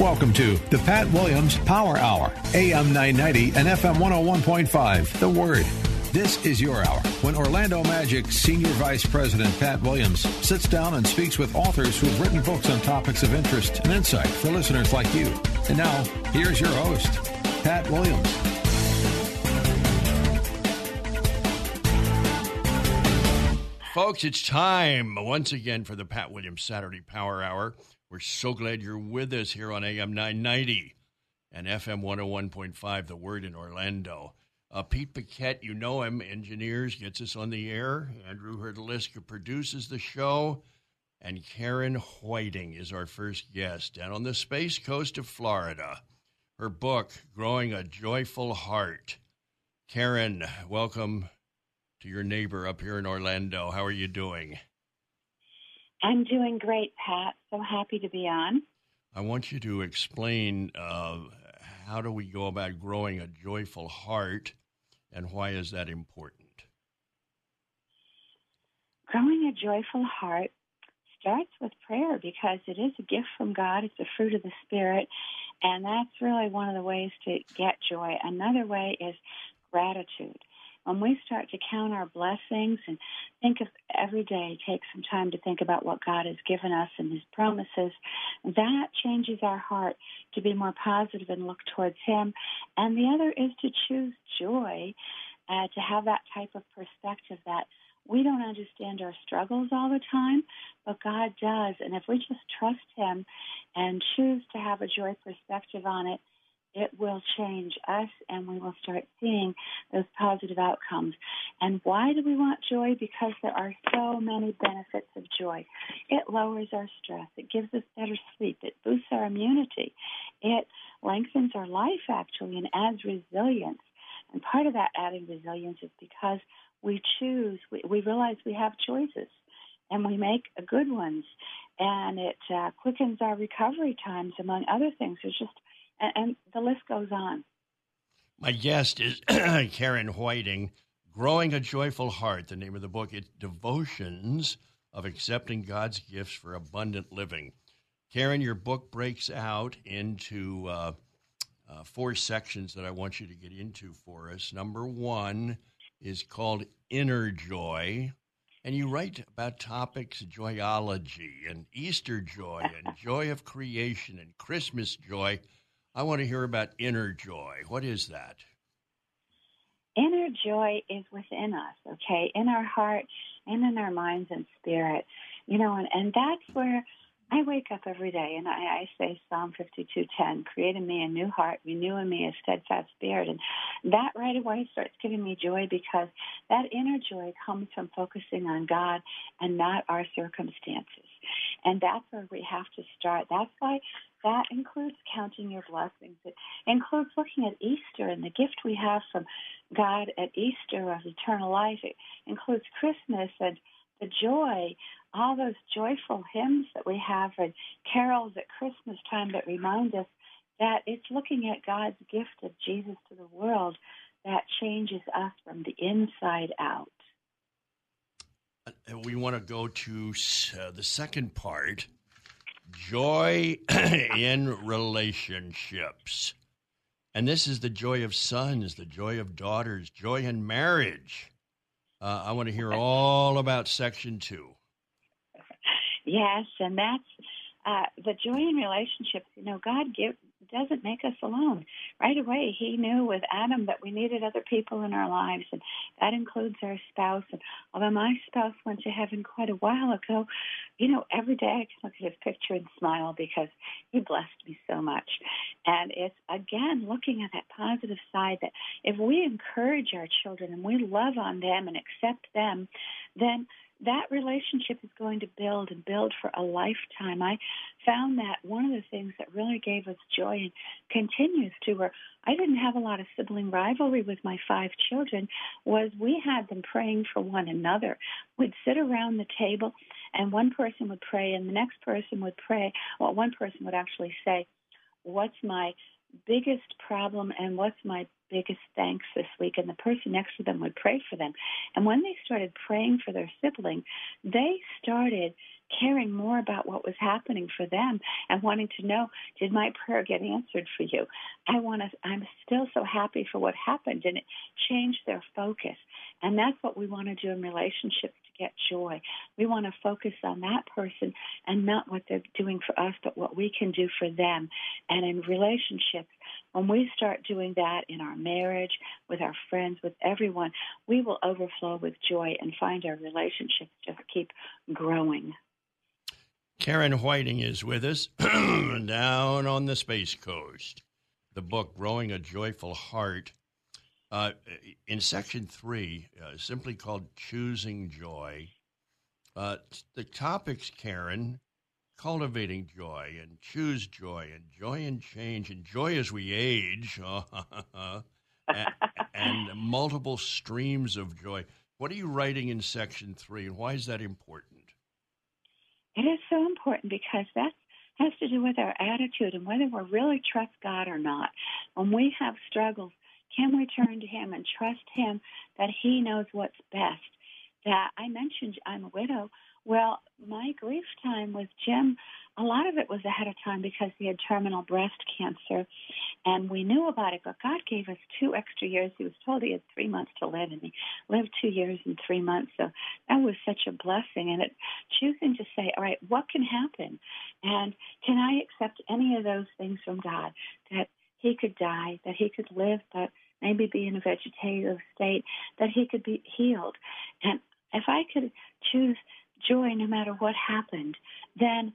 Welcome to the Pat Williams Power Hour, AM 990 and FM 101.5. The Word. This is your hour when Orlando Magic Senior Vice President Pat Williams sits down and speaks with authors who've written books on topics of interest and insight for listeners like you. And now, here's your host, Pat Williams. Folks, it's time once again for the Pat Williams Saturday Power Hour. We're so glad you're with us here on AM 990 and FM 101.5, The Word in Orlando. Uh, Pete Paquette, you know him, engineers, gets us on the air. Andrew Herdaliska produces the show. And Karen Whiting is our first guest down on the space coast of Florida. Her book, Growing a Joyful Heart. Karen, welcome to your neighbor up here in Orlando. How are you doing? I'm doing great, Pat. So happy to be on. I want you to explain uh, how do we go about growing a joyful heart and why is that important? Growing a joyful heart starts with prayer because it is a gift from God. It's a fruit of the Spirit. And that's really one of the ways to get joy. Another way is gratitude when we start to count our blessings and think of every day, take some time to think about what God has given us and His promises, that changes our heart to be more positive and look towards Him. And the other is to choose joy, uh, to have that type of perspective that we don't understand our struggles all the time, but God does. And if we just trust Him and choose to have a joy perspective on it, it will change us and we will start seeing those positive outcomes. And why do we want joy? Because there are so many benefits of joy. It lowers our stress, it gives us better sleep, it boosts our immunity, it lengthens our life actually and adds resilience. And part of that adding resilience is because we choose, we, we realize we have choices and we make good ones. And it uh, quickens our recovery times, among other things. There's just and, and the list goes on. My guest is Karen Whiting, Growing a Joyful Heart, the name of the book. It's Devotions of Accepting God's Gifts for Abundant Living. Karen, your book breaks out into uh, uh, four sections that I want you to get into for us. Number one is called Inner Joy. And you write about topics joyology and Easter joy and joy of creation and Christmas joy. I want to hear about inner joy. What is that? Inner joy is within us, okay, in our heart and in our minds and spirit. You know, and, and that's where I wake up every day and I, I say Psalm 52:10, create in me a new heart, renew in me a steadfast spirit. And that right away starts giving me joy because that inner joy comes from focusing on God and not our circumstances. And that's where we have to start. That's why that includes counting your blessings. It includes looking at Easter and the gift we have from God at Easter of eternal life. It includes Christmas and the joy, all those joyful hymns that we have and carols at Christmas time that remind us that it's looking at God's gift of Jesus to the world that changes us from the inside out. We want to go to uh, the second part joy in relationships. And this is the joy of sons, the joy of daughters, joy in marriage. Uh, I want to hear all about section two. Yes, and that's uh, the joy in relationships. You know, God give, doesn't make us alone. Right away, He knew with Adam that we needed other people in our lives, and that includes our spouse. And although my spouse went to heaven quite a while ago, you know, every day I can look at his picture and smile because he blessed me so much. And it's again looking at that positive side that if we encourage our children and we love on them and accept them, then that relationship is going to build and build for a lifetime. I found that one of the things that really gave us joy and continues to, where I didn't have a lot of sibling rivalry with my five children, was we had them praying for one another. We'd sit around the table, and one person would pray, and the next person would pray. Well, one person would actually say, What's my biggest problem and what's my biggest thanks this week and the person next to them would pray for them. And when they started praying for their sibling they started caring more about what was happening for them and wanting to know did my prayer get answered for you? I want to i'm still so happy for what happened and it changed their focus. And that's what we want to do in relationships to get joy we want to focus on that person and not what they're doing for us but what we can do for them and in relationships when we start doing that in our marriage with our friends with everyone we will overflow with joy and find our relationships just keep growing Karen Whiting is with us down on the Space Coast. The book, Growing a Joyful Heart. Uh, in section three, uh, simply called Choosing Joy, uh, the topics, Karen, cultivating joy and choose joy and joy and change and joy as we age and, and multiple streams of joy. What are you writing in section three and why is that important? It is so important because that has to do with our attitude and whether we really trust God or not. When we have struggles, can we turn to Him and trust Him that He knows what's best? That I mentioned I'm a widow. Well, my grief time with Jim a lot of it was ahead of time because he had terminal breast cancer, and we knew about it. But God gave us two extra years. He was told he had three months to live, and he lived two years and three months. So that was such a blessing. And it choosing to say, all right, what can happen, and can I accept any of those things from God? That he could die, that he could live, but maybe be in a vegetative state, that he could be healed. And if I could choose joy no matter what happened, then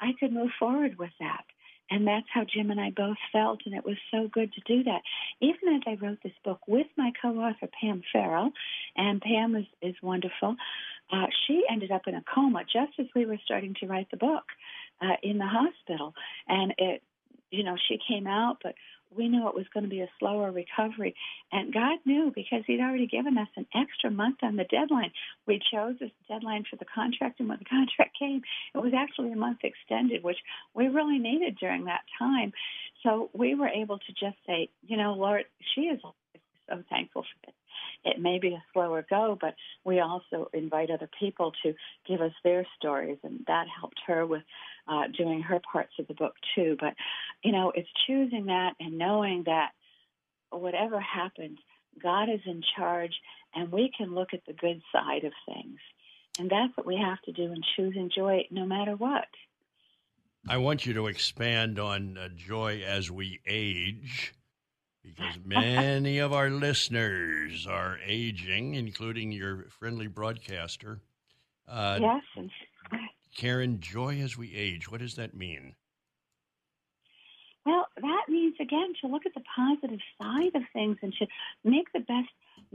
I could move forward with that. And that's how Jim and I both felt, and it was so good to do that. Even as I wrote this book with my co-author Pam Farrell, and Pam is, is wonderful. Uh, she ended up in a coma just as we were starting to write the book uh, in the hospital, and it, you know, she came out, but we knew it was going to be a slower recovery. And God knew because He'd already given us an extra month on the deadline. We chose this deadline for the contract, and when the contract came, it was actually a month extended, which we really needed during that time. So we were able to just say, you know, Lord, she is so thankful for this it may be a slower go, but we also invite other people to give us their stories, and that helped her with uh, doing her parts of the book too. But you know, it's choosing that and knowing that whatever happens, God is in charge, and we can look at the good side of things, and that's what we have to do in choosing joy, no matter what. I want you to expand on uh, joy as we age because many of our listeners are aging, including your friendly broadcaster. Uh, yes. Karen, joy as we age, what does that mean? Well, that means, again, to look at the positive side of things and to make the best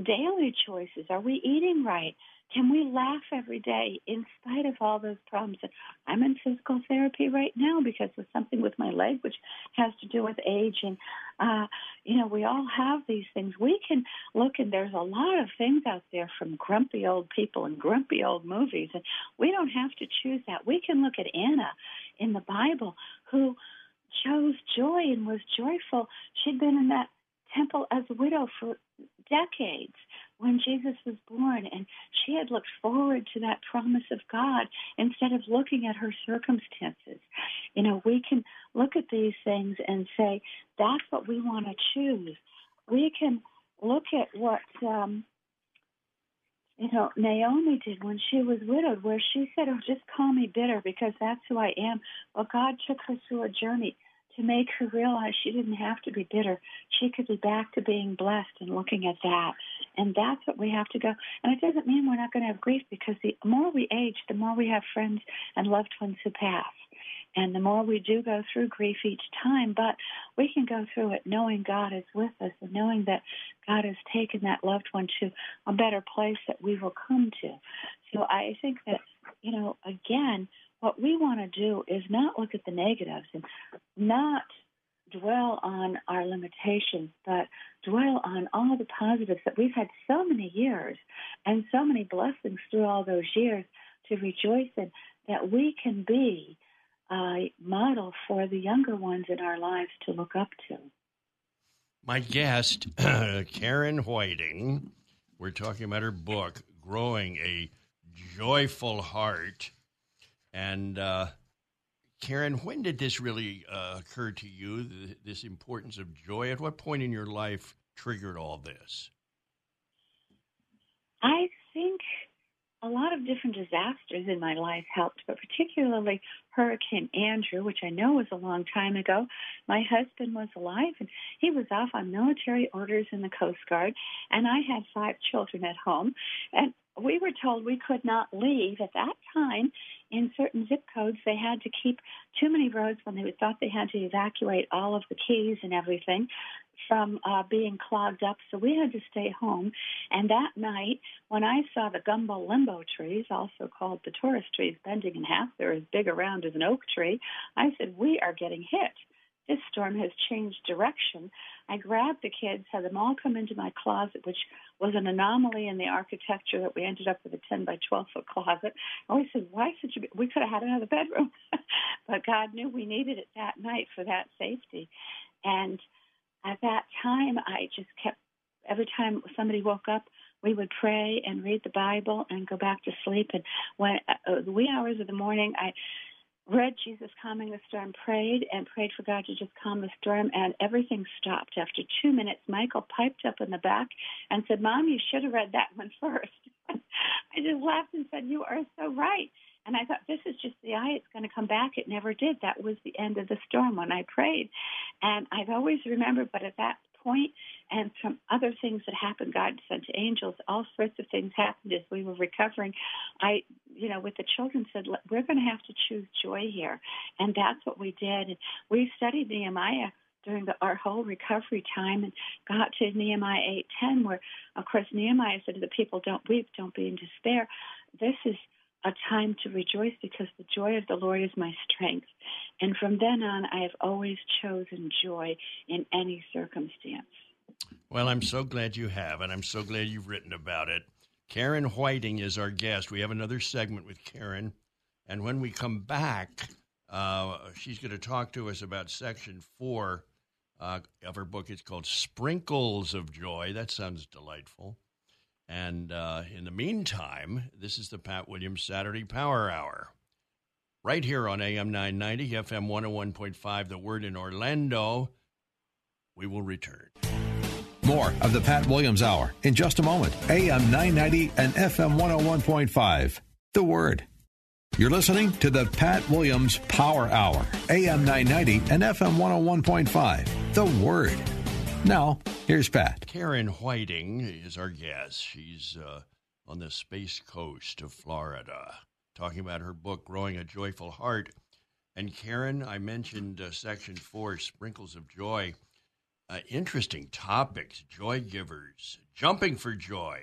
daily choices. Are we eating right? Can we laugh every day in spite of all those problems? I'm in physical therapy right now because of something with my leg, which has to do with age. And, uh, you know, we all have these things. We can look, and there's a lot of things out there from grumpy old people and grumpy old movies. And we don't have to choose that. We can look at Anna in the Bible who chose joy and was joyful. She'd been in that temple as a widow for decades when Jesus was born, and she had looked forward to that promise of God instead of looking at her circumstances. You know, we can look at these things and say, that's what we want to choose. We can look at what, um, you know, Naomi did when she was widowed, where she said, Oh, just call me bitter because that's who I am. Well, God took her through a journey to make her realize she didn't have to be bitter. She could be back to being blessed and looking at that. And that's what we have to go. And it doesn't mean we're not going to have grief because the more we age, the more we have friends and loved ones who pass. And the more we do go through grief each time, but we can go through it knowing God is with us and knowing that God has taken that loved one to a better place that we will come to. So I think that, you know, again, what we want to do is not look at the negatives and not dwell on our limitations, but dwell on all the positives that we've had so many years and so many blessings through all those years to rejoice in that we can be a model for the younger ones in our lives to look up to. My guest, Karen Whiting, we're talking about her book, Growing a Joyful Heart and uh, Karen, when did this really uh, occur to you? This importance of joy. At what point in your life triggered all this? I think a lot of different disasters in my life helped, but particularly Hurricane Andrew, which I know was a long time ago. My husband was alive and he was off on military orders in the Coast Guard, and I had five children at home. And we were told we could not leave at that time in certain zip codes, they had to keep too many roads when they thought they had to evacuate all of the keys and everything from uh, being clogged up. So we had to stay home. And that night, when I saw the gumbo limbo trees, also called the tourist trees, bending in half, they're as big around as an oak tree, I said, We are getting hit this storm has changed direction. I grabbed the kids, had them all come into my closet, which was an anomaly in the architecture that we ended up with a 10 by 12 foot closet. And we said, why such a, we could have had another bedroom. but God knew we needed it that night for that safety. And at that time, I just kept, every time somebody woke up, we would pray and read the Bible and go back to sleep. And when uh, the wee hours of the morning, I read Jesus calming the storm, prayed and prayed for God to just calm the storm, and everything stopped. After two minutes, Michael piped up in the back and said, Mom, you should have read that one first. I just laughed and said, You are so right. And I thought, this is just the eye. It's going to come back. It never did. That was the end of the storm when I prayed. And I've always remembered, but at that point and some other things that happened. God sent angels. All sorts of things happened as we were recovering. I, you know, with the children said, we're going to have to choose joy here. And that's what we did. And we studied Nehemiah during the, our whole recovery time and got to Nehemiah 8:10 where of course Nehemiah said to the people don't weep don't be in despair this is a time to rejoice because the joy of the Lord is my strength and from then on I have always chosen joy in any circumstance well, I'm so glad you have, and I'm so glad you've written about it. Karen Whiting is our guest. We have another segment with Karen. And when we come back, uh, she's going to talk to us about section four uh, of her book. It's called Sprinkles of Joy. That sounds delightful. And uh, in the meantime, this is the Pat Williams Saturday Power Hour. Right here on AM 990, FM 101.5, The Word in Orlando. We will return. More of the Pat Williams Hour in just a moment. AM 990 and FM 101.5. The Word. You're listening to the Pat Williams Power Hour, AM 990 and FM 101.5. The Word. Now, here's Pat. Karen Whiting is our guest. She's uh, on the Space Coast of Florida, talking about her book, Growing a Joyful Heart. And Karen, I mentioned uh, section four, Sprinkles of Joy. Uh, interesting topics joy givers, jumping for joy,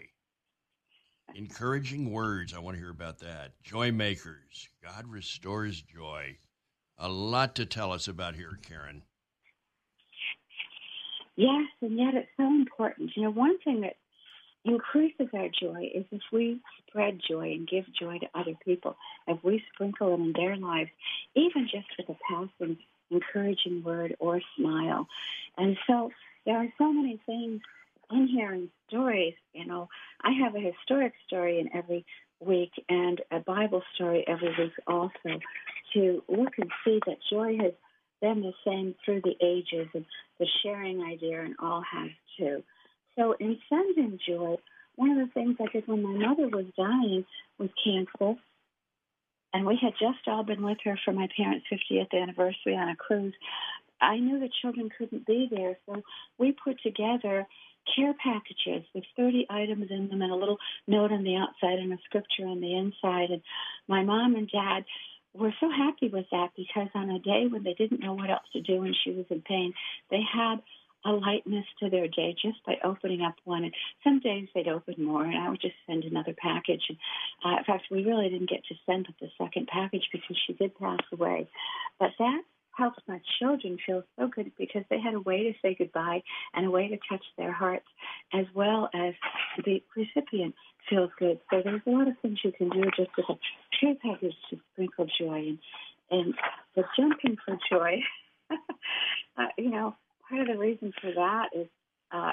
encouraging words. I want to hear about that. Joy makers, God restores joy. A lot to tell us about here, Karen. Yes, and yet it's so important. You know, one thing that increases our joy is if we spread joy and give joy to other people, if we sprinkle it in their lives, even just with a passing encouraging word or smile. And so there are so many things in here in stories. You know, I have a historic story in every week and a Bible story every week also to look and see that joy has been the same through the ages and the sharing idea and all has too. So in sending joy, one of the things I did when my mother was dying with cancer and we had just all been with her for my parents' 50th anniversary on a cruise. I knew the children couldn't be there, so we put together care packages with 30 items in them and a little note on the outside and a scripture on the inside. And my mom and dad were so happy with that because on a day when they didn't know what else to do and she was in pain, they had a lightness to their day just by opening up one. And some days they'd open more, and I would just send another package. And uh, in fact, we really didn't get to send the second package because she did pass away. But that helps my children feel so good because they had a way to say goodbye and a way to touch their hearts as well as the recipient feels good. So there's a lot of things you can do just with a care package to sprinkle joy and and the jumping for joy. uh, you know, part of the reason for that is uh,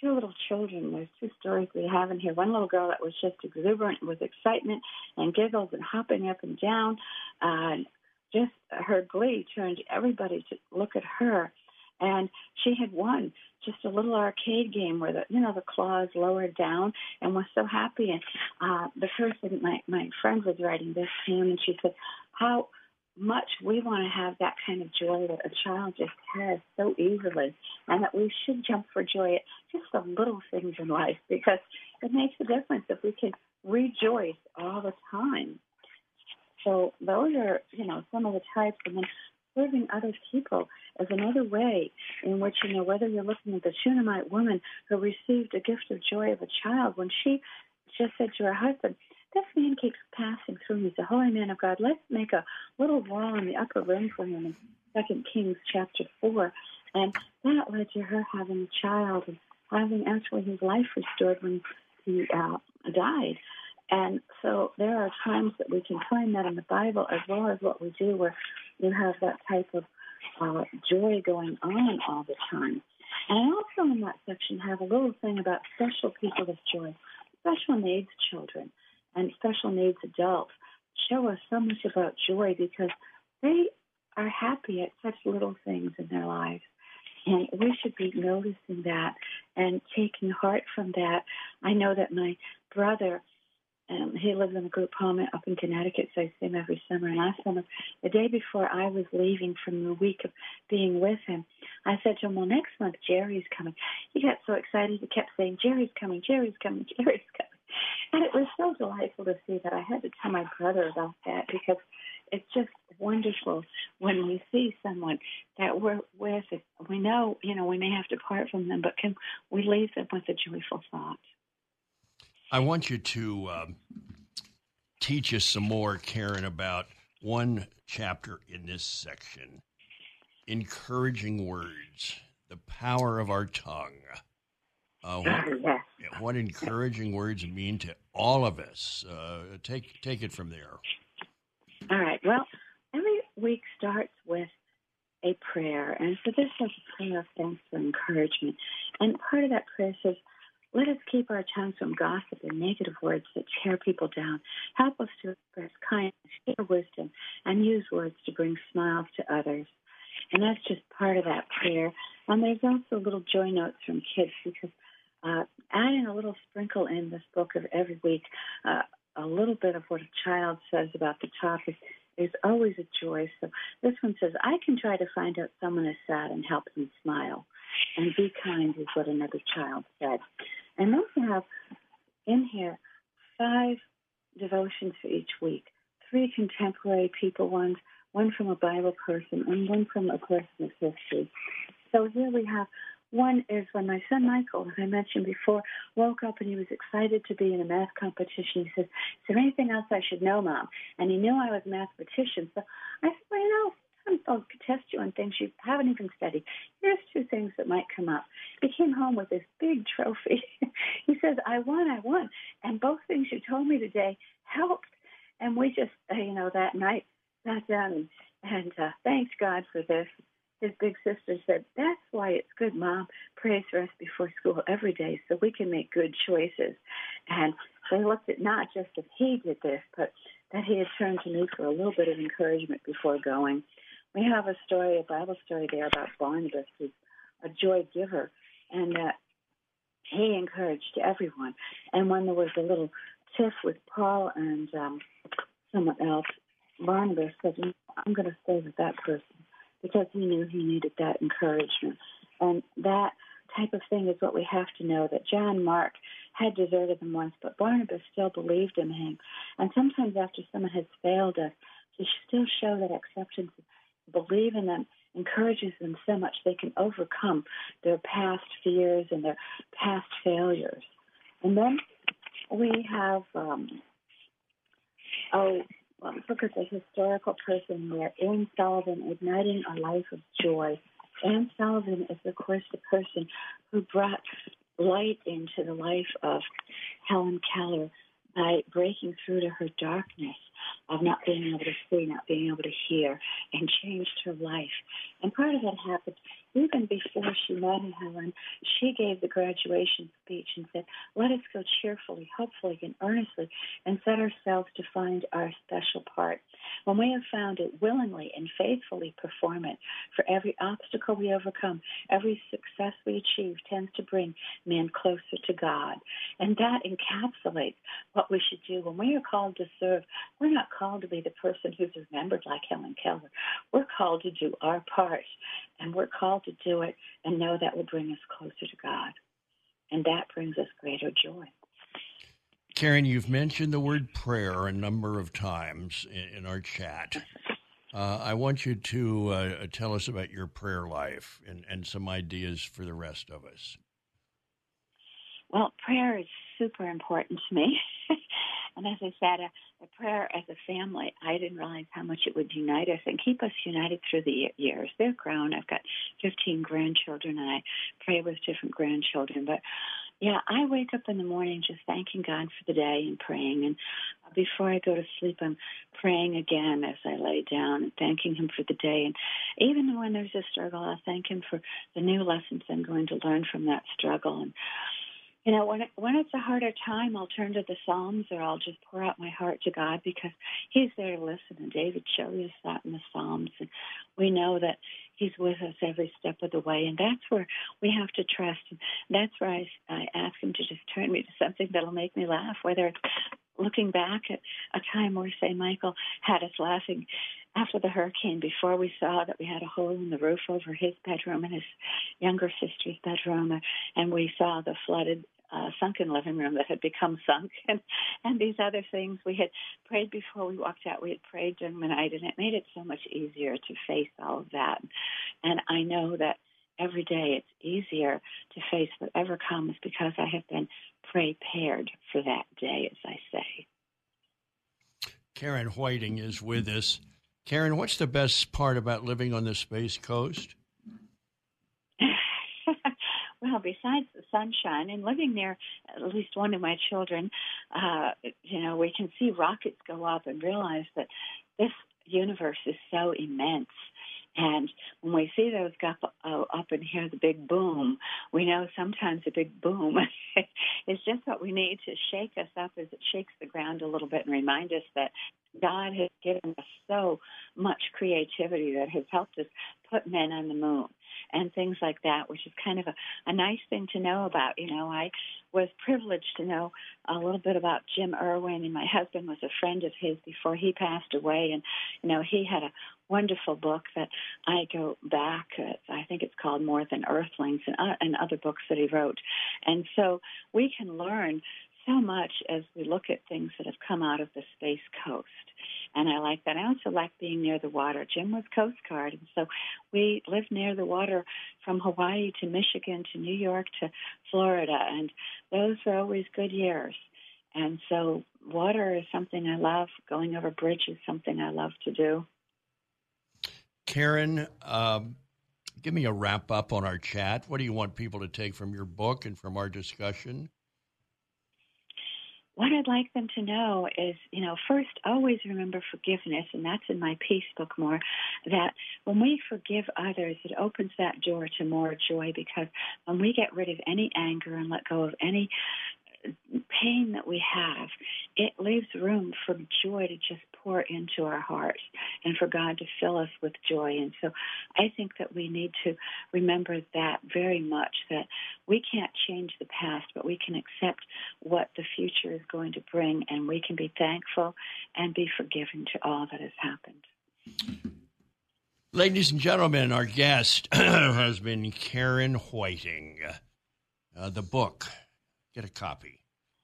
two little children. There's two stories we have in here. One little girl that was just exuberant with excitement and giggles and hopping up and down. Uh, just her glee turned everybody to look at her. And she had won just a little arcade game where the you know the claws lowered down and was so happy. And uh, the person, my my friend was writing this hymn, and she said how much we want to have that kind of joy that a child just has so easily, and that we should jump for joy at just the little things in life because it makes a difference if we can rejoice all the time. So those are, you know, some of the types. And then serving other people is another way in which, you know, whether you're looking at the Shunammite woman who received a gift of joy of a child, when she just said to her husband, this man keeps passing through. He's a holy man of God. Let's make a little wall in the upper room for him in Second Kings chapter four. And that led to her having a child and having actually his life restored when he uh, died. And so there are times that we can find that in the Bible as well as what we do where you have that type of uh, joy going on all the time. And I also in that section have a little thing about special people of joy, special needs children and special needs adults show us so much about joy because they are happy at such little things in their lives. And we should be noticing that and taking heart from that. I know that my brother um, he lives in a group home up in Connecticut, so I see him every summer. And last summer, the day before I was leaving from the week of being with him, I said to him, Well, next month Jerry's coming. He got so excited, he kept saying, Jerry's coming, Jerry's coming, Jerry's coming. And it was so delightful to see that I had to tell my brother about that because it's just wonderful when we see someone that we're with. We know, you know, we may have to part from them, but can we leave them with a joyful thought? I want you to um, teach us some more, Karen, about one chapter in this section encouraging words, the power of our tongue. Uh, what, what, encouraging words mean to all of us. Uh, take take it from there. All right. Well, every week starts with a prayer, and so this is a prayer of thanks for encouragement. And part of that prayer says, let us keep our tongues from gossip and negative words that tear people down. Help us to express kindness, share wisdom, and use words to bring smiles to others. And that's just part of that prayer. And there's also little joy notes from kids because uh, adding a little sprinkle in this book of every week, uh, a little bit of what a child says about the topic is always a joy. So this one says, I can try to find out someone is sad and help them smile. And be kind is what another child said. And then we have in here five devotions for each week three contemporary people ones, one from a Bible person, and one from a person of history. So here we have one is when my son Michael, as I mentioned before, woke up and he was excited to be in a math competition. He says, Is there anything else I should know, Mom? And he knew I was a mathematician. So I said, Well, you know, they'll test you on things you haven't even studied. Here's two things that might come up. He came home with this big trophy. he says, I won, I won. And both things you told me today helped. And we just, uh, you know, that night sat down and, and uh, thanked God for this his big sister said, That's why it's good, Mom prays for us before school every day so we can make good choices. And they looked at not just that he did this, but that he had turned to me for a little bit of encouragement before going. We have a story, a Bible story there about Barnabas, who's a joy giver, and that he encouraged everyone. And when there was a little tiff with Paul and um, someone else, Barnabas said, I'm going to stay with that person because he knew he needed that encouragement. And that type of thing is what we have to know that John Mark had deserted them once, but Barnabas still believed in him. And sometimes after someone has failed us, to still show that acceptance, believe in them, encourages them so much they can overcome their past fears and their past failures. And then we have, um, oh, well, look at the historical person there, Anne Sullivan, igniting a life of joy. Anne Sullivan is, of course, the person who brought light into the life of Helen Keller by breaking through to her darkness of not being able to see, not being able to hear, and changed her life. And part of that happened even before she met Helen. She gave the graduation speech and said, Let us go cheerfully, hopefully, and earnestly, and set ourselves to find our special part. When we have found it, willingly and faithfully perform it. For every obstacle we overcome, every success we achieve tends to bring men closer to God. And that encapsulates what we should do. When we are called to serve, we're not called to be the person who's remembered like Helen Keller. We're called to do our part, and we're called to do it and know that will bring us closer to God. And that brings us greater joy. Karen, you've mentioned the word prayer a number of times in, in our chat. Uh, I want you to uh, tell us about your prayer life and, and some ideas for the rest of us. Well, prayer is super important to me. and as I said, a, prayer as a family, I didn't realize how much it would unite us and keep us united through the years. They're grown. I've got 15 grandchildren, and I pray with different grandchildren. But yeah, I wake up in the morning just thanking God for the day and praying. And before I go to sleep, I'm praying again as I lay down and thanking Him for the day. And even when there's a struggle, I thank Him for the new lessons I'm going to learn from that struggle. And you know, when when it's a harder time, I'll turn to the Psalms or I'll just pour out my heart to God because He's there to listen. And David showed us that in the Psalms, and we know that He's with us every step of the way, and that's where we have to trust. And that's where I, I ask Him to just turn me to something that'll make me laugh, whether it's looking back at a time where, say, Michael had us laughing after the hurricane, before we saw that we had a hole in the roof over his bedroom and his younger sister's bedroom, and we saw the flooded uh, sunken living room that had become sunk, and and these other things. We had prayed before we walked out. We had prayed during the night, and it made it so much easier to face all of that. And I know that every day it's easier to face whatever comes because I have been prepared for that day, as I say. Karen Whiting is with us. Karen, what's the best part about living on the Space Coast? Well, besides the sunshine and living near at least one of my children, uh, you know, we can see rockets go up and realize that this universe is so immense. And when we see those go up, uh, up and hear the big boom, we know sometimes a big boom is just what we need to shake us up as it shakes the ground a little bit and remind us that God has given us so much creativity that has helped us put men on the moon and things like that, which is kind of a, a nice thing to know about. You know, I was privileged to know a little bit about Jim Irwin, and my husband was a friend of his before he passed away. And, you know, he had a wonderful book that I go back. Uh, I think it's called More Than Earthlings, and, uh, and other books that he wrote. And so we can learn so much as we look at things that have come out of the Space Coast. And I like that. I also like being near the water. Jim was Coast Guard, and so we lived near the water from Hawaii to Michigan to New York to Florida, and those were always good years. And so water is something I love. Going over bridges, is something I love to do. Karen, um, give me a wrap up on our chat. What do you want people to take from your book and from our discussion? What I'd like them to know is, you know, first always remember forgiveness, and that's in my peace book more, that when we forgive others, it opens that door to more joy because when we get rid of any anger and let go of any pain that we have, it leaves room for joy to just pour into our hearts and for God to fill us with joy. And so I think that we need to remember that very much that we can't change the past, but we can accept what the future is going to bring and we can be thankful and be forgiving to all that has happened. Ladies and gentlemen, our guest has been Karen Whiting. Uh, the book, get a copy.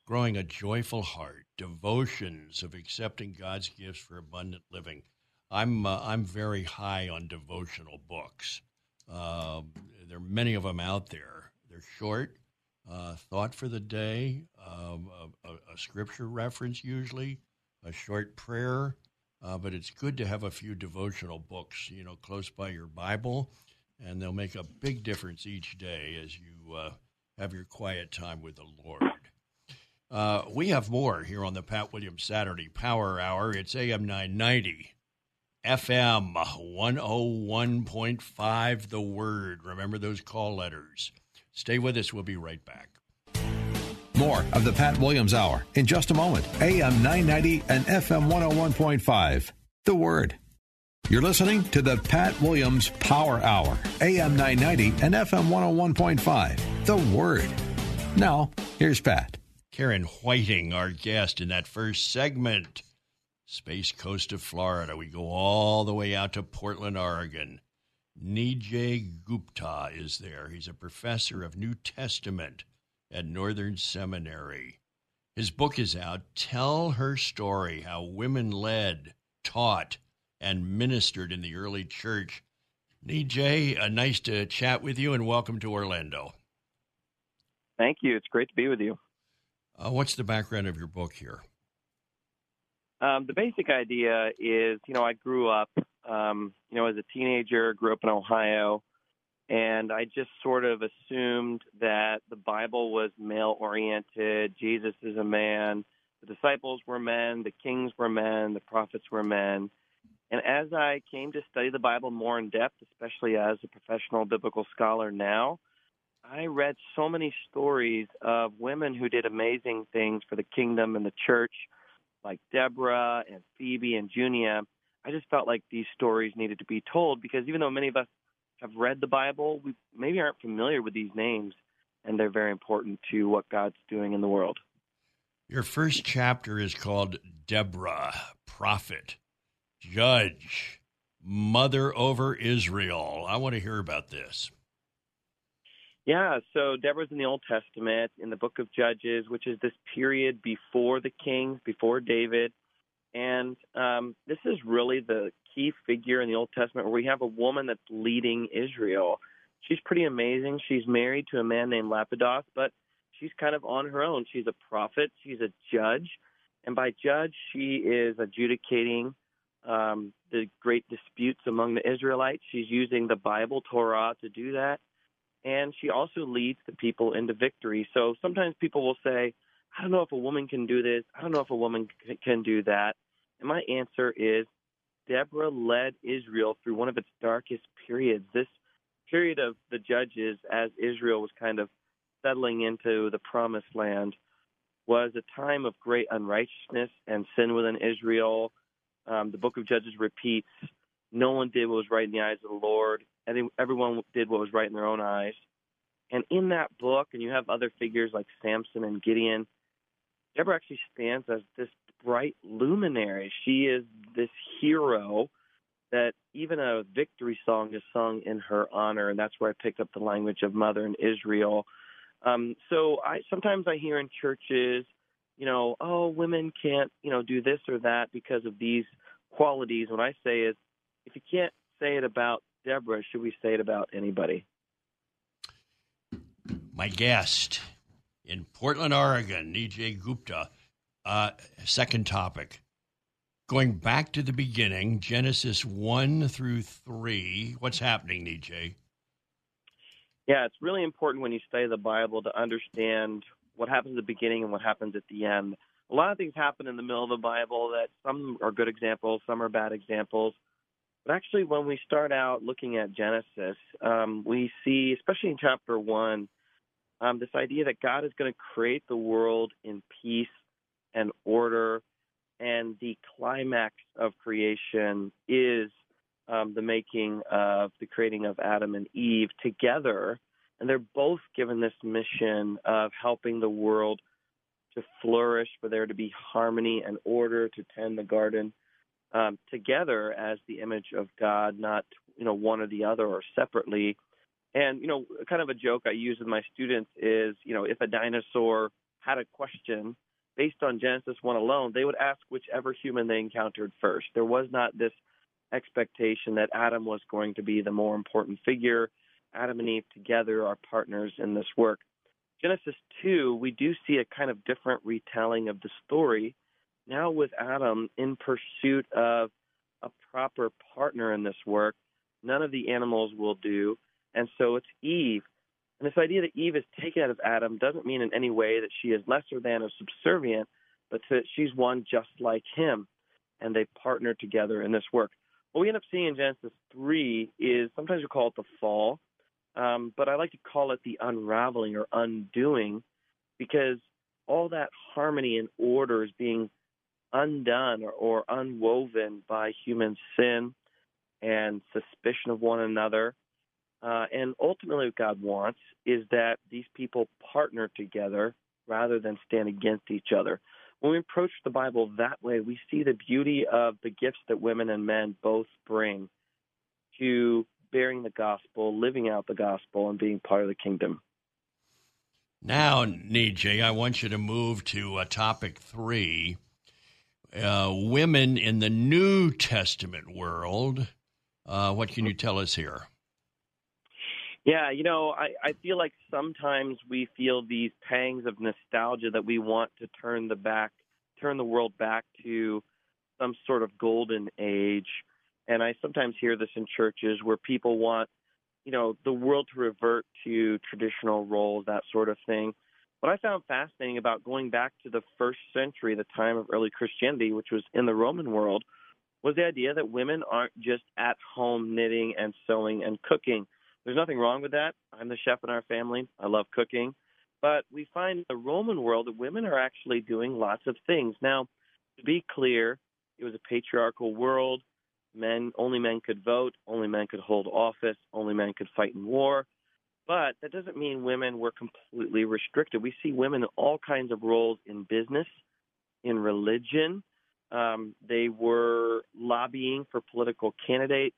Growing a Joyful Heart, Devotions of Accepting God's Gifts for Abundant Living. I'm, uh, I'm very high on devotional books. Uh, there are many of them out there. They're short, uh, thought for the day, um, a, a, scripture reference usually, a short prayer, uh, but it's good to have a few devotional books, you know, close by your Bible, and they'll make a big difference each day as you uh, have your quiet time with the Lord. Uh, we have more here on the Pat Williams Saturday Power Hour. It's AM 990. FM 101.5, The Word. Remember those call letters. Stay with us. We'll be right back. More of the Pat Williams Hour in just a moment. AM 990 and FM 101.5. The Word. You're listening to the Pat Williams Power Hour, AM 990 and FM 101.5. The Word. Now, here's Pat. Karen Whiting, our guest in that first segment. Space Coast of Florida. We go all the way out to Portland, Oregon. Nijay Gupta is there. He's a professor of New Testament at Northern Seminary. His book is out, Tell Her Story How Women Led, Taught, and Ministered in the Early Church. Nijay, uh, nice to chat with you and welcome to Orlando. Thank you. It's great to be with you. Uh, what's the background of your book here? Um, the basic idea is, you know, I grew up, um, you know, as a teenager, grew up in Ohio, and I just sort of assumed that the Bible was male oriented. Jesus is a man. The disciples were men. The kings were men. The prophets were men. And as I came to study the Bible more in depth, especially as a professional biblical scholar now, I read so many stories of women who did amazing things for the kingdom and the church like Deborah and Phoebe and Junia, I just felt like these stories needed to be told because even though many of us have read the Bible, we maybe aren't familiar with these names, and they're very important to what God's doing in the world. Your first chapter is called Deborah, Prophet, Judge, Mother over Israel. I want to hear about this. Yeah, so Deborah's in the Old Testament, in the book of Judges, which is this period before the kings, before David. And um, this is really the key figure in the Old Testament where we have a woman that's leading Israel. She's pretty amazing. She's married to a man named Lapidoth, but she's kind of on her own. She's a prophet, she's a judge. And by judge, she is adjudicating um, the great disputes among the Israelites. She's using the Bible, Torah, to do that and she also leads the people into victory. So sometimes people will say, I don't know if a woman can do this. I don't know if a woman can do that. And my answer is Deborah led Israel through one of its darkest periods. This period of the judges, as Israel was kind of settling into the promised land, was a time of great unrighteousness and sin within Israel. Um, the book of Judges repeats no one did what was right in the eyes of the Lord and everyone did what was right in their own eyes. And in that book, and you have other figures like Samson and Gideon, Deborah actually stands as this bright luminary. She is this hero that even a victory song is sung in her honor, and that's where I picked up the language of mother in Israel. Um, so I sometimes I hear in churches, you know, oh, women can't, you know, do this or that because of these qualities. What I say is, if you can't say it about Deborah, should we say it about anybody? My guest in Portland, Oregon, Nijay Gupta. Uh, second topic. Going back to the beginning, Genesis 1 through 3. What's happening, Nijay? Yeah, it's really important when you study the Bible to understand what happens at the beginning and what happens at the end. A lot of things happen in the middle of the Bible that some are good examples, some are bad examples. But actually, when we start out looking at Genesis, um, we see, especially in chapter one, um, this idea that God is going to create the world in peace and order, and the climax of creation is um, the making of the creating of Adam and Eve together, and they're both given this mission of helping the world to flourish, for there to be harmony and order, to tend the garden um, together as the image of God, not you know one or the other or separately. And you know, kind of a joke I use with my students is, you know, if a dinosaur had a question based on Genesis 1 alone, they would ask whichever human they encountered first. There was not this expectation that Adam was going to be the more important figure. Adam and Eve together are partners in this work. Genesis 2, we do see a kind of different retelling of the story, now with Adam in pursuit of a proper partner in this work. None of the animals will do. And so it's Eve. And this idea that Eve is taken out of Adam doesn't mean in any way that she is lesser than or subservient, but that she's one just like him. And they partner together in this work. What we end up seeing in Genesis 3 is sometimes we call it the fall, um, but I like to call it the unraveling or undoing because all that harmony and order is being undone or, or unwoven by human sin and suspicion of one another uh, and ultimately, what God wants is that these people partner together rather than stand against each other. When we approach the Bible that way, we see the beauty of the gifts that women and men both bring to bearing the gospel, living out the gospel, and being part of the kingdom. Now, Nijay, I want you to move to uh, topic three uh, women in the New Testament world. Uh, what can you tell us here? Yeah, you know, I, I feel like sometimes we feel these pangs of nostalgia that we want to turn the back, turn the world back to some sort of golden age. And I sometimes hear this in churches where people want, you know, the world to revert to traditional roles, that sort of thing. What I found fascinating about going back to the first century, the time of early Christianity, which was in the Roman world, was the idea that women aren't just at home knitting and sewing and cooking there's nothing wrong with that. I'm the chef in our family. I love cooking. But we find in the Roman world that women are actually doing lots of things. Now, to be clear, it was a patriarchal world. Men only men could vote, only men could hold office, only men could fight in war. But that doesn't mean women were completely restricted. We see women in all kinds of roles in business, in religion. Um, they were lobbying for political candidates.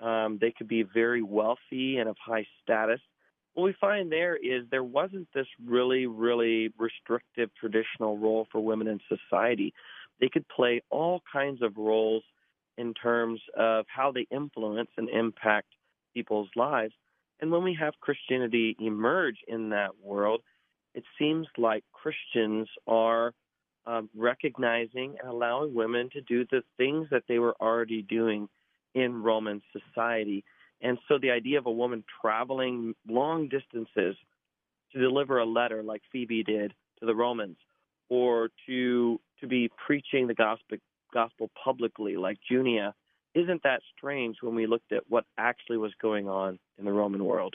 Um, they could be very wealthy and of high status. What we find there is there wasn't this really, really restrictive traditional role for women in society. They could play all kinds of roles in terms of how they influence and impact people's lives. And when we have Christianity emerge in that world, it seems like Christians are um, recognizing and allowing women to do the things that they were already doing in Roman society. And so the idea of a woman traveling long distances to deliver a letter like Phoebe did to the Romans, or to to be preaching the gospel gospel publicly like Junia, isn't that strange when we looked at what actually was going on in the Roman world?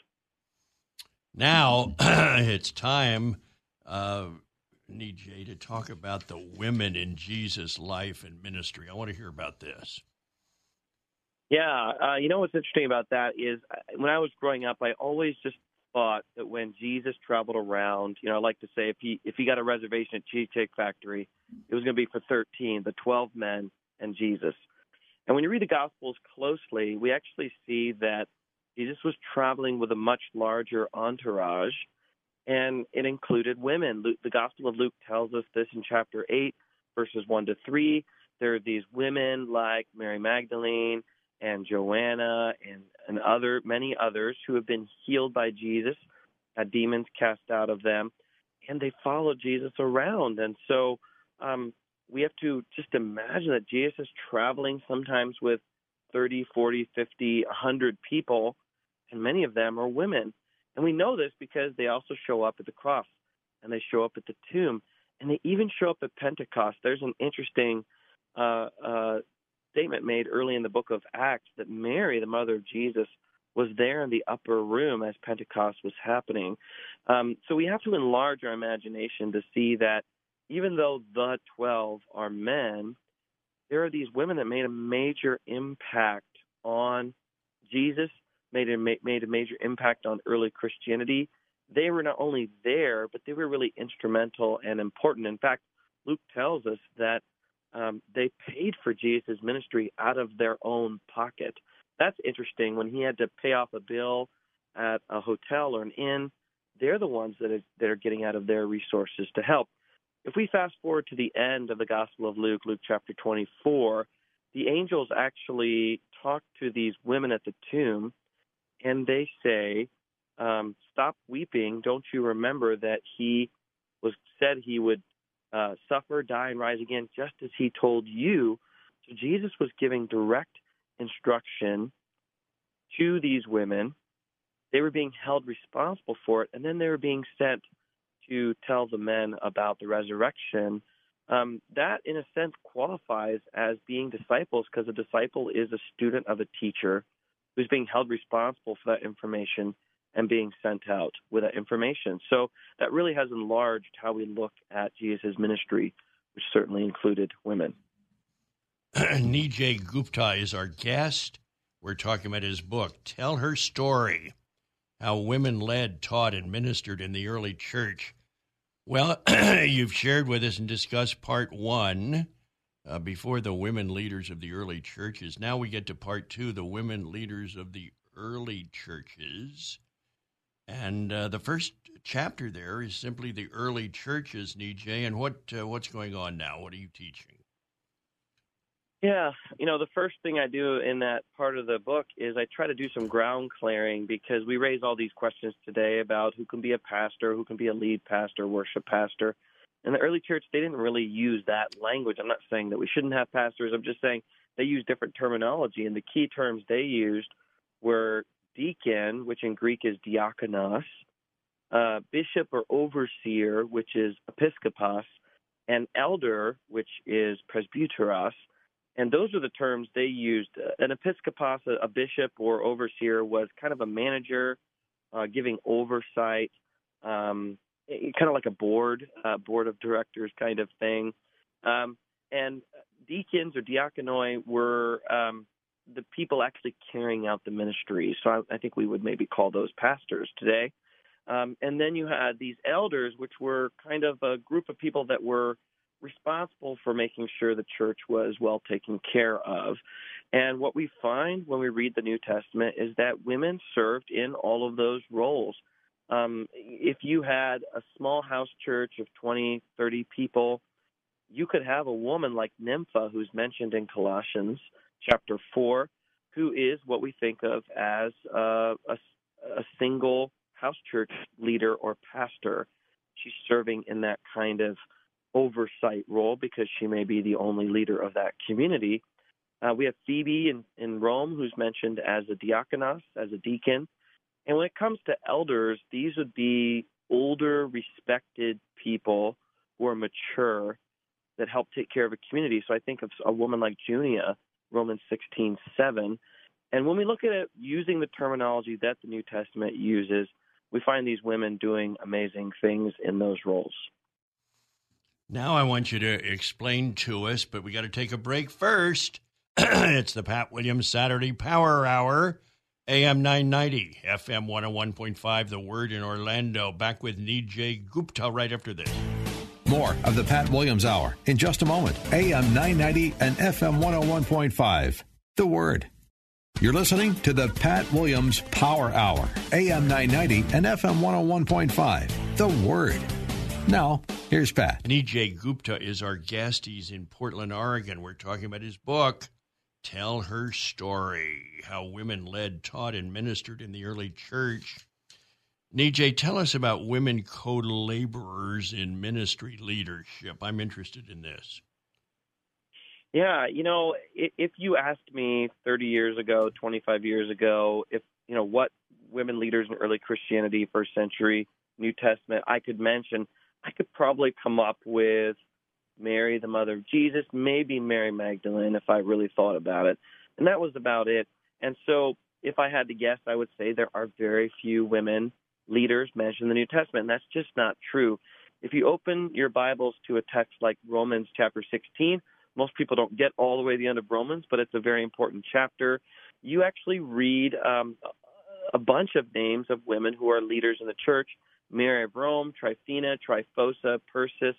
Now it's time, uh, Nijay, to talk about the women in Jesus' life and ministry. I want to hear about this. Yeah, uh, you know what's interesting about that is uh, when I was growing up, I always just thought that when Jesus traveled around, you know, I like to say if he if he got a reservation at Cheesecake Factory, it was going to be for 13, the 12 men and Jesus. And when you read the Gospels closely, we actually see that Jesus was traveling with a much larger entourage, and it included women. Luke, the Gospel of Luke tells us this in chapter 8, verses 1 to 3. There are these women like Mary Magdalene, and Joanna and, and other many others who have been healed by Jesus, demons cast out of them, and they follow Jesus around. And so um, we have to just imagine that Jesus is traveling sometimes with 30, 40, 50, 100 people, and many of them are women. And we know this because they also show up at the cross and they show up at the tomb and they even show up at Pentecost. There's an interesting uh, uh, statement made early in the book of Acts that Mary, the mother of Jesus, was there in the upper room as Pentecost was happening. Um, so we have to enlarge our imagination to see that even though the 12 are men, there are these women that made a major impact on Jesus, made a, made a major impact on early Christianity. They were not only there, but they were really instrumental and important. In fact, Luke tells us that um, they paid for Jesus' ministry out of their own pocket. that's interesting. When he had to pay off a bill at a hotel or an inn, they're the ones that are, that are getting out of their resources to help. If we fast forward to the end of the Gospel of Luke, Luke chapter 24, the angels actually talk to these women at the tomb and they say, um, Stop weeping. Don't you remember that he was said he would uh, suffer, die, and rise again, just as he told you? So Jesus was giving direct instruction to these women. They were being held responsible for it, and then they were being sent to tell the men about the resurrection. Um, that, in a sense, qualifies as being disciples because a disciple is a student of a teacher who's being held responsible for that information and being sent out with that information. So that really has enlarged how we look at Jesus' ministry, which certainly included women. Nijay Gupta is our guest. We're talking about his book, Tell Her Story How Women Led, Taught, and Ministered in the Early Church. Well, you've shared with us and discussed part one uh, before the women leaders of the early churches. Now we get to part two the women leaders of the early churches. And uh, the first chapter there is simply the early churches, Nijay. And what uh, what's going on now? What are you teaching? Yeah, you know, the first thing I do in that part of the book is I try to do some ground clearing because we raise all these questions today about who can be a pastor, who can be a lead pastor, worship pastor. In the early church, they didn't really use that language. I'm not saying that we shouldn't have pastors. I'm just saying they used different terminology, and the key terms they used were deacon, which in Greek is diakonos, uh, bishop or overseer, which is episkopos, and elder, which is presbyteros. And those are the terms they used. An episkopos, a bishop or overseer, was kind of a manager uh, giving oversight, um, kind of like a board, uh, board of directors kind of thing. Um, and deacons or diakonoi were um, the people actually carrying out the ministry. So I, I, think we would maybe call those pastors today. Um, and then you had these elders, which were kind of a group of people that were responsible for making sure the church was well taken care of. And what we find when we read the New Testament is that women served in all of those roles. Um, if you had a small house church of 20, 30 people, you could have a woman like Nympha, who's mentioned in Colossians chapter 4, who is what we think of as a, a single house church leader or pastor. She's serving in that kind of oversight role because she may be the only leader of that community. Uh, we have Phoebe in, in Rome, who's mentioned as a diakonos, as a deacon. And when it comes to elders, these would be older, respected people who are mature that help take care of a community. So I think of a woman like Junia, Romans 16, 7. And when we look at it using the terminology that the New Testament uses, we find these women doing amazing things in those roles. Now I want you to explain to us, but we got to take a break first. it's the Pat Williams Saturday Power Hour, AM 990, FM 101.5, The Word in Orlando. Back with Nijay Gupta right after this. More of the Pat Williams Hour in just a moment. AM 990 and FM 101.5, The Word. You're listening to the Pat Williams Power Hour, AM 990 and FM 101.5, The Word. Now, here's Pat. Nijay Gupta is our guest. He's in Portland, Oregon. We're talking about his book, Tell Her Story How Women Led, Taught, and Ministered in the Early Church. Nijay, tell us about women co laborers in ministry leadership. I'm interested in this. Yeah, you know, if you asked me 30 years ago, 25 years ago, if, you know, what women leaders in early Christianity, first century, New Testament, I could mention – I could probably come up with Mary, the mother of Jesus, maybe Mary Magdalene if I really thought about it. And that was about it. And so if I had to guess, I would say there are very few women leaders mentioned in the New Testament. And that's just not true. If you open your Bibles to a text like Romans chapter 16, most people don't get all the way to the end of Romans, but it's a very important chapter. You actually read um, a bunch of names of women who are leaders in the church Mary of Rome, Tryphena, Tryphosa, Persis,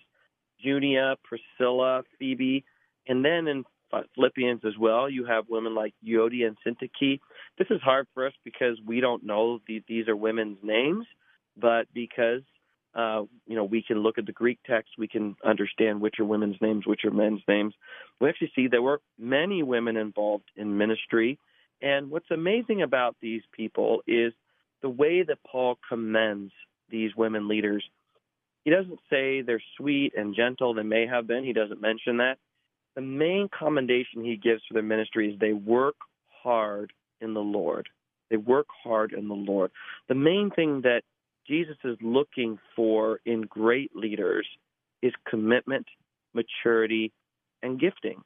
Junia, Priscilla, Phoebe. And then in Philippians as well, you have women like Euodia and Syntyche. This is hard for us because we don't know the, these are women's names, but because uh, you know we can look at the Greek text, we can understand which are women's names, which are men's names. We actually see there were many women involved in ministry, and what's amazing about these people is the way that Paul commends these women leaders. He doesn't say they're sweet and gentle. They may have been. He doesn't mention that the main commendation he gives for their ministry is they work hard in the Lord. They work hard in the Lord. The main thing that Jesus is looking for in great leaders is commitment, maturity, and gifting.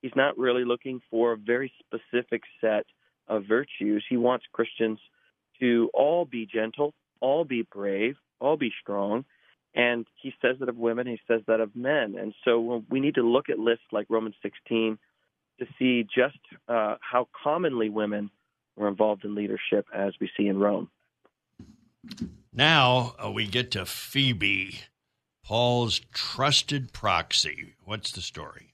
He's not really looking for a very specific set of virtues. He wants Christians to all be gentle, all be brave, all be strong, and he says that of women, he says that of men. And so we need to look at lists like Romans 16 to see just uh, how commonly women were involved in leadership as we see in Rome. Now uh, we get to Phoebe, Paul's trusted proxy. What's the story?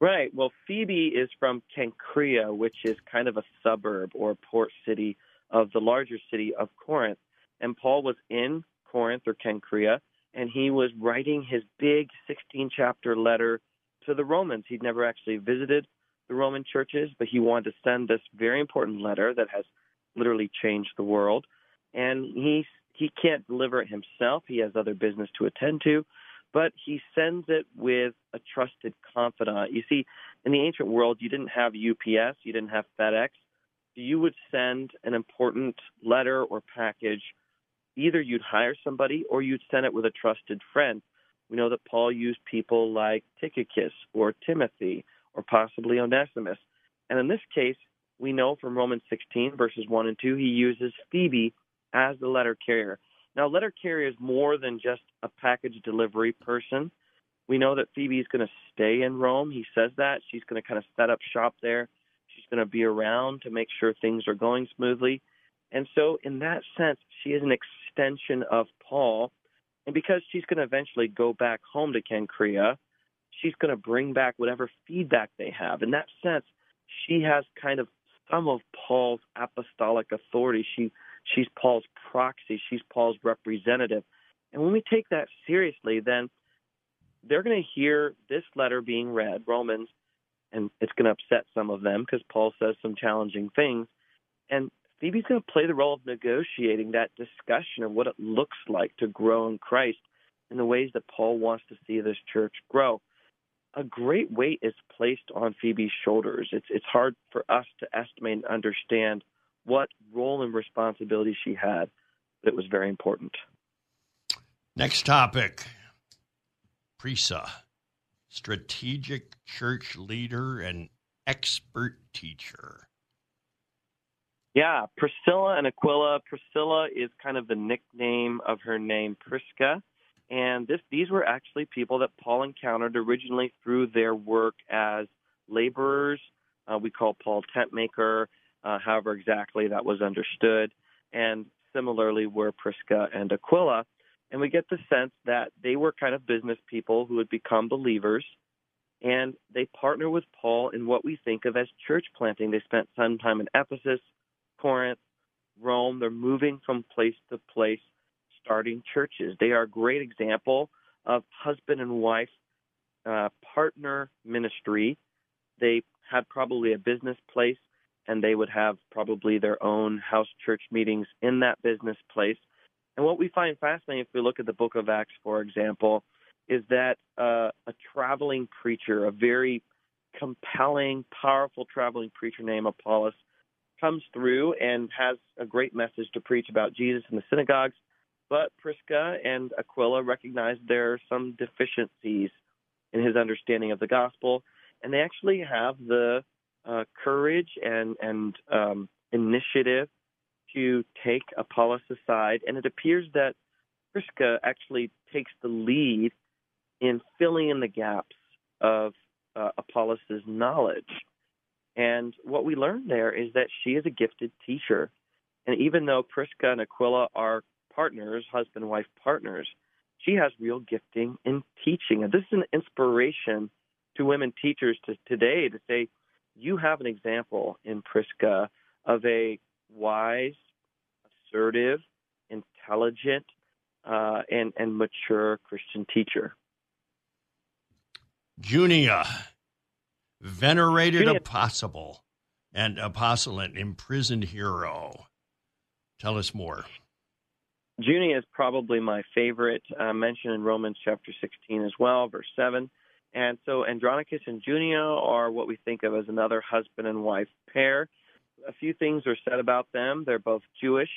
Right. Well, Phoebe is from Cenchrea, which is kind of a suburb or port city of the larger city of Corinth. And Paul was in Corinth or Cenchrea, and he was writing his big 16 chapter letter to the Romans. He'd never actually visited the Roman churches, but he wanted to send this very important letter that has literally changed the world. And he he can't deliver it himself. He has other business to attend to, but he sends it with a trusted confidant. You see, in the ancient world, you didn't have UPS, you didn't have FedEx. You would send an important letter or package either you'd hire somebody or you'd send it with a trusted friend. We know that Paul used people like Tychicus or Timothy or possibly Onesimus. And in this case, we know from Romans 16, verses 1 and 2, he uses Phoebe as the letter carrier. Now, letter carrier is more than just a package delivery person. We know that Phoebe is going to stay in Rome. He says that. She's going to kind of set up shop there. She's going to be around to make sure things are going smoothly. And so, in that sense, she is an extension of Paul. And because she's going to eventually go back home to Cenchrea, she's going to bring back whatever feedback they have. In that sense, she has kind of some of Paul's apostolic authority. She she's Paul's proxy. She's Paul's representative. And when we take that seriously, then they're going to hear this letter being read, Romans, and it's going to upset some of them because Paul says some challenging things. And Phoebe's going to play the role of negotiating that discussion of what it looks like to grow in Christ in the ways that Paul wants to see this church grow. A great weight is placed on Phoebe's shoulders. It's it's hard for us to estimate and understand what role and responsibility she had, but it was very important. Next topic Prisca, strategic church leader and expert teacher. Yeah, Priscilla and Aquila. Priscilla is kind of the nickname of her name, Prisca. And this, these were actually people that Paul encountered originally through their work as laborers. Uh, we call Paul tent maker, uh, however exactly that was understood. And similarly were Prisca and Aquila. And we get the sense that they were kind of business people who had become believers. And they partner with Paul in what we think of as church planting. They spent some time in Ephesus, Corinth, Rome. They're moving from place to place, starting churches. They are a great example of husband and wife uh, partner ministry. They had probably a business place, and they would have probably their own house church meetings in that business place. And what we find fascinating, if we look at the book of Acts, for example, is that uh, a traveling preacher, a very compelling, powerful traveling preacher named Apollos, comes through and has a great message to preach about Jesus in the synagogues. But Prisca and Aquila recognize there are some deficiencies in his understanding of the gospel, and they actually have the uh, courage and and um, initiative to take Apollos aside. And it appears that Prisca actually takes the lead in filling in the gaps of uh, Apollos' knowledge. And what we learn there is that she is a gifted teacher. And even though Prisca and Aquila are partners, husband wife partners, she has real gifting in teaching. And this is an inspiration to women teachers to today to say, you have an example in Prisca of a wise, assertive, intelligent, uh, and and mature Christian teacher. Junia, venerated Junia. apostle and apostle and imprisoned hero. Tell us more. Junia is probably my favorite, uh, mentioned in Romans chapter 16 as well, verse 7. And so Andronicus and Junia are what we think of as another husband and wife pair. A few things are said about them. They're both Jewish,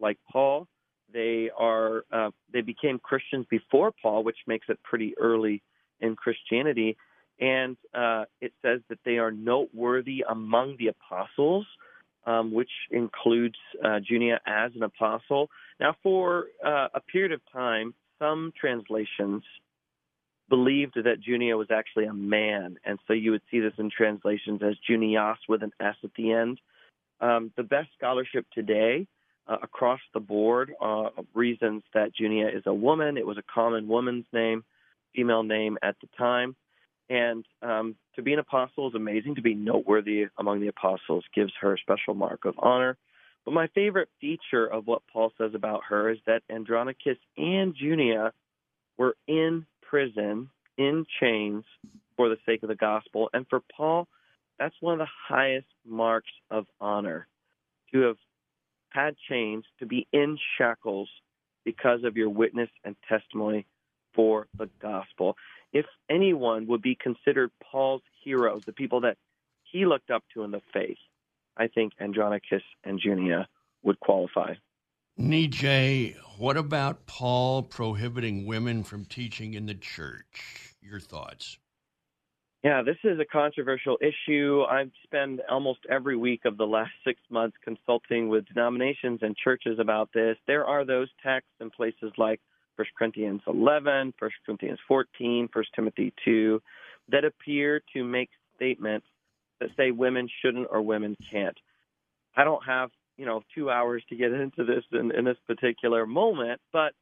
like Paul. They are uh, they became Christians before Paul, which makes it pretty early in Christianity. And uh, it says that they are noteworthy among the apostles, um, which includes uh, Junia as an apostle. Now, for uh, a period of time, some translations believed that Junia was actually a man, and so you would see this in translations as Junias with an S at the end. Um, the best scholarship today uh, across the board uh, reasons that Junia is a woman. It was a common woman's name, female name at the time. And um, to be an apostle is amazing. To be noteworthy among the apostles gives her a special mark of honor. But my favorite feature of what Paul says about her is that Andronicus and Junia were in prison, in chains, for the sake of the gospel. And for Paul, that's one of the highest marks of honor to have had chains, to be in shackles because of your witness and testimony for the gospel. If anyone would be considered Paul's heroes, the people that he looked up to in the faith, I think Andronicus and Junia would qualify. Nijay, what about Paul prohibiting women from teaching in the church? Your thoughts? Yeah, this is a controversial issue. I've spent almost every week of the last six months consulting with denominations and churches about this. There are those texts in places like 1 Corinthians 11, 1 Corinthians 14, 1 Timothy 2 that appear to make statements that say women shouldn't or women can't. I don't have, you know, two hours to get into this in, in this particular moment, but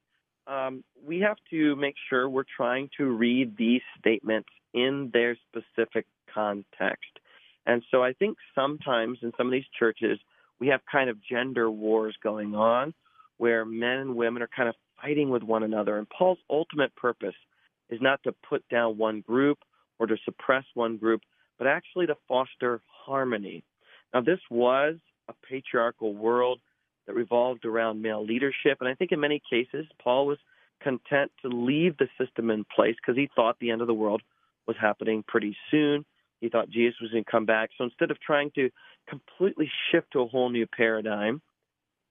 um, we have to make sure we're trying to read these statements in their specific context. And so I think sometimes in some of these churches, we have kind of gender wars going on where men and women are kind of fighting with one another. And Paul's ultimate purpose is not to put down one group or to suppress one group, but actually to foster harmony. Now, this was a patriarchal world that revolved around male leadership. And I think in many cases, Paul was content to leave the system in place because he thought the end of the world was happening pretty soon. He thought Jesus was going to come back. So instead of trying to completely shift to a whole new paradigm,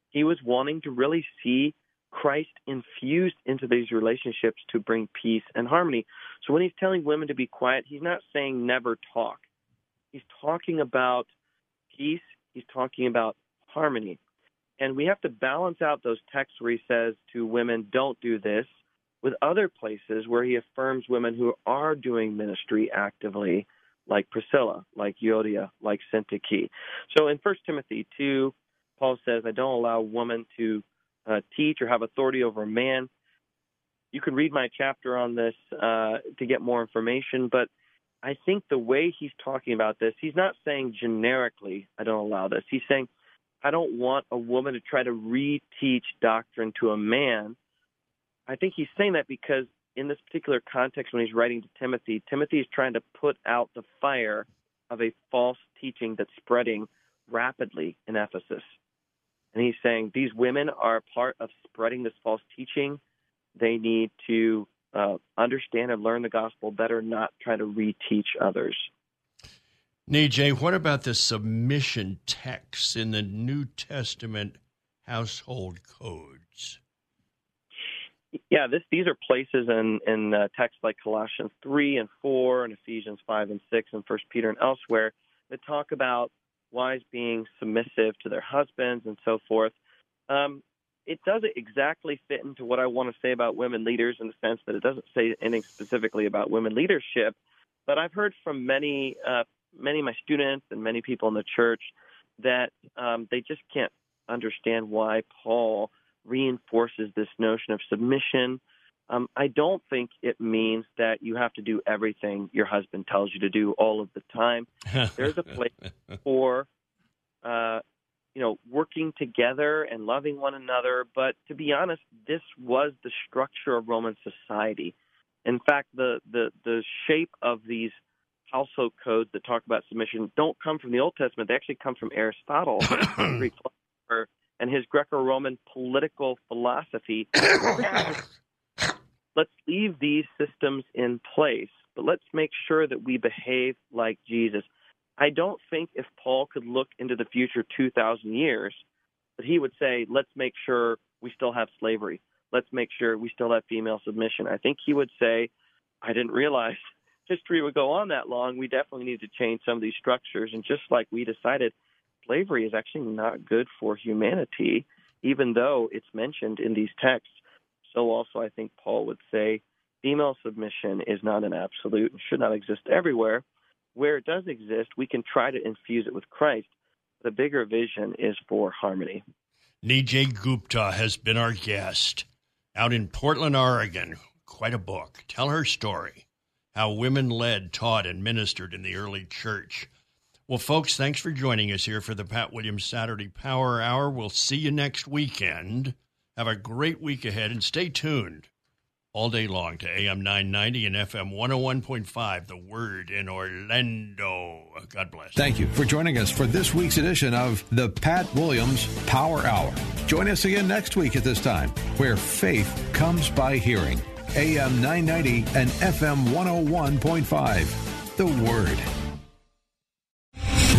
he was wanting to really see Christ infused into these relationships to bring peace and harmony. So when he's telling women to be quiet, he's not saying never talk. He's talking about peace, he's talking about harmony. And we have to balance out those texts where he says to women, don't do this, with other places where he affirms women who are doing ministry actively, like Priscilla, like Euodia, like Syntyche. So in 1 Timothy 2, Paul says, I don't allow women to uh, teach or have authority over a man. You can read my chapter on this uh, to get more information, but I think the way he's talking about this, he's not saying generically, I don't allow this. He's saying, I don't want a woman to try to reteach doctrine to a man. I think he's saying that because in this particular context, when he's writing to Timothy, Timothy is trying to put out the fire of a false teaching that's spreading rapidly in Ephesus. And he's saying these women are part of spreading this false teaching. They need to uh, understand and learn the gospel better, not try to reteach others. Nijay, what about the submission texts in the New Testament household codes? Yeah, this, these are places in, in uh, texts like Colossians 3 and 4 and Ephesians 5 and 6 and 1 Peter and elsewhere that talk about wives being submissive to their husbands and so forth. Um, it doesn't exactly fit into what I want to say about women leaders in the sense that it doesn't say anything specifically about women leadership. But I've heard from many uh, many of my students and many people in the church that um, they just can't understand why Paul reinforces this notion of submission Um, I don't think it means that you have to do everything your husband tells you to do all of the time. There's a place for, uh, you know, working together and loving one another. But to be honest, this was the structure of Roman society. In fact, the the the shape of these household codes that talk about submission don't come from the Old Testament. They actually come from Aristotle, Greek philosopher, and his Greco-Roman political philosophy. let's leave these systems in place, but let's make sure that we behave like Jesus. I don't think if Paul could look into the future 2,000 years, that he would say, let's make sure we still have slavery. Let's make sure we still have female submission. I think he would say, I didn't realize history would go on that long. We definitely need to change some of these structures. And just like we decided, slavery is actually not good for humanity, even though it's mentioned in these texts so also I think Paul would say female submission is not an absolute and should not exist everywhere. Where it does exist, we can try to infuse it with Christ. The bigger vision is for harmony. Nijay Gupta has been our guest out in Portland, Oregon. Quite a book. Tell her story how women led, taught, and ministered in the early church. Well, folks, thanks for joining us here for the Pat Williams Saturday Power Hour. We'll see you next weekend. Have a great week ahead and stay tuned all day long to AM 990 and FM 101.5, The Word in Orlando. God bless. Thank you for joining us for this week's edition of the Pat Williams Power Hour. Join us again next week at this time, where faith comes by hearing. AM 990 and FM 101.5, The Word.